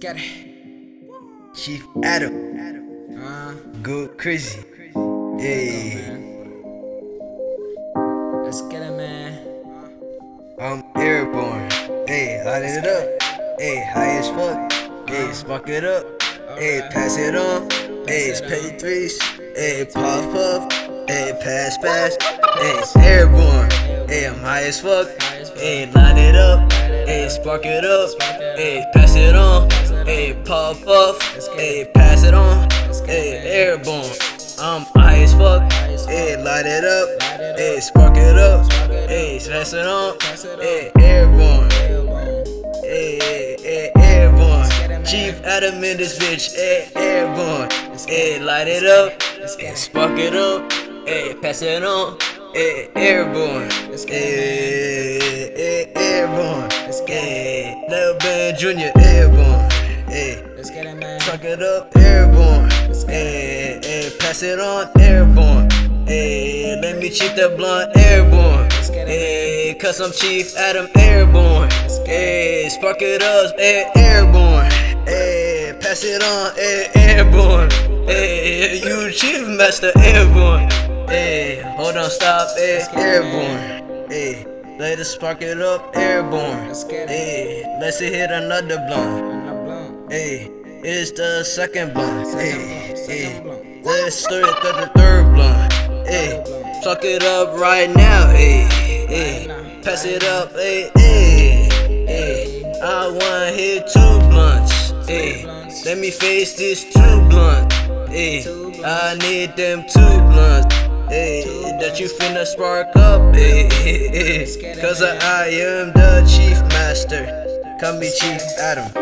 get it. Chief Adam, Adam. Uh, go crazy. Hey, Let's get it, man. I'm airborne. Hey, light it up. Hey, high as fuck. Hey, spark it up. Hey, pass it on. Hey, it's pay threes. Hey, puff puff. Hey, pass pass. Hey, it's airborne. Hey, I'm high as fuck. Hey, light it up. Hey, spark it up. Hey, pass it on. Hey, puff puff. Hey, pass it on. Hey, airborne. I'm high as fuck. Hey, light it up. Hey, spark it up. Hey, pass it on. Hey, airborne. Hey, hey, airborne. Chief Adam in this bitch. Hey, airborne. Hey, light it up. Hey, spark it up. Hey, pass it on. Hey, airborne. Hey, eh, eh, hey, airborne. Hey, Lil Ben Jr. Airborne. Hey, Let's get it, man. Truck it up, airborne. Hey, hey, pass it on, airborne. Hey, let me cheat the blunt, airborne. Hey, cause I'm Chief Adam, airborne. Hey, spark it up, hey, airborne. Hey, pass it on, hey, airborne. Hey, you Chief Master, airborne. Hey, hold on, stop, hey, airborne. Hey, let us spark it up, airborne. Let's get it. Hey, let's hit another blunt. And I'm blunt. Hey, it's the second blunt. Hey, hey, let's start the, the third blunt. Hey, fuck it up right now. Hey, hey, pass it up. Hey, hey, hey. I wanna hit two blunts. Hey, let me face this two blunt. Hey. I need them two blunts. Hey, that you finna spark up. Hey, hey, hey. Cause man. I am the chief master. Call me Chief Adam.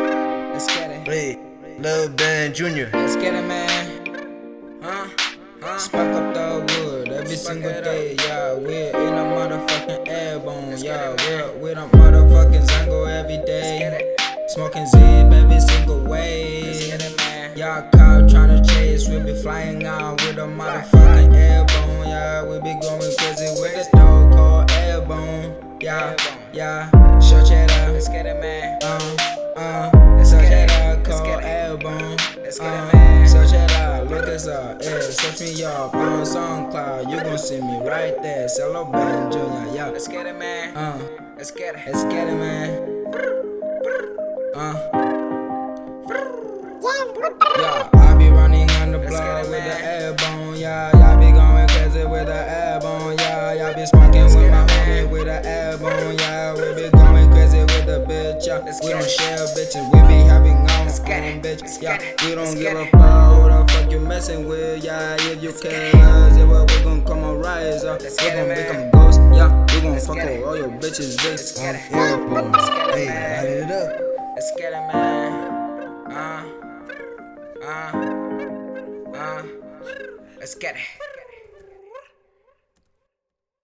Let's get it. Wait, Lil Ben Jr. Let's get it, man. Huh? Huh? Spark up the wood every single day, yeah. We're in a motherfucking airborne, yeah. We're with a motherfucking Zango every day. Smoking Zib every single way. Y'all cop tryna chase, we be flying out with a motherfucking airborne, yeah. We be going crazy with this dog called airborne, yeah, yeah. Short cheddar, let's get it, man. Uh, uh, short cheddar called airborne. Let's get it, man. Search it out, look us up, yeah. Search me up on SoundCloud, you gon' see me right there. Cello Ben Jr., yeah. Let's get it, man. Uh, let's get it. Let's get it, man. Uh. Yeah, We don't share bitches, we be having our own bitch, yeah. We don't give a fuck who the fuck you messing with, yeah. If you care us, yeah, well, we gon' come and rise, uh. We gon' become ghosts, yeah. We gon' fuck with all your bitches, bitch. on airborne. Hey, light it up. Let's get it, man. Uh, uh, uh. Let's get it.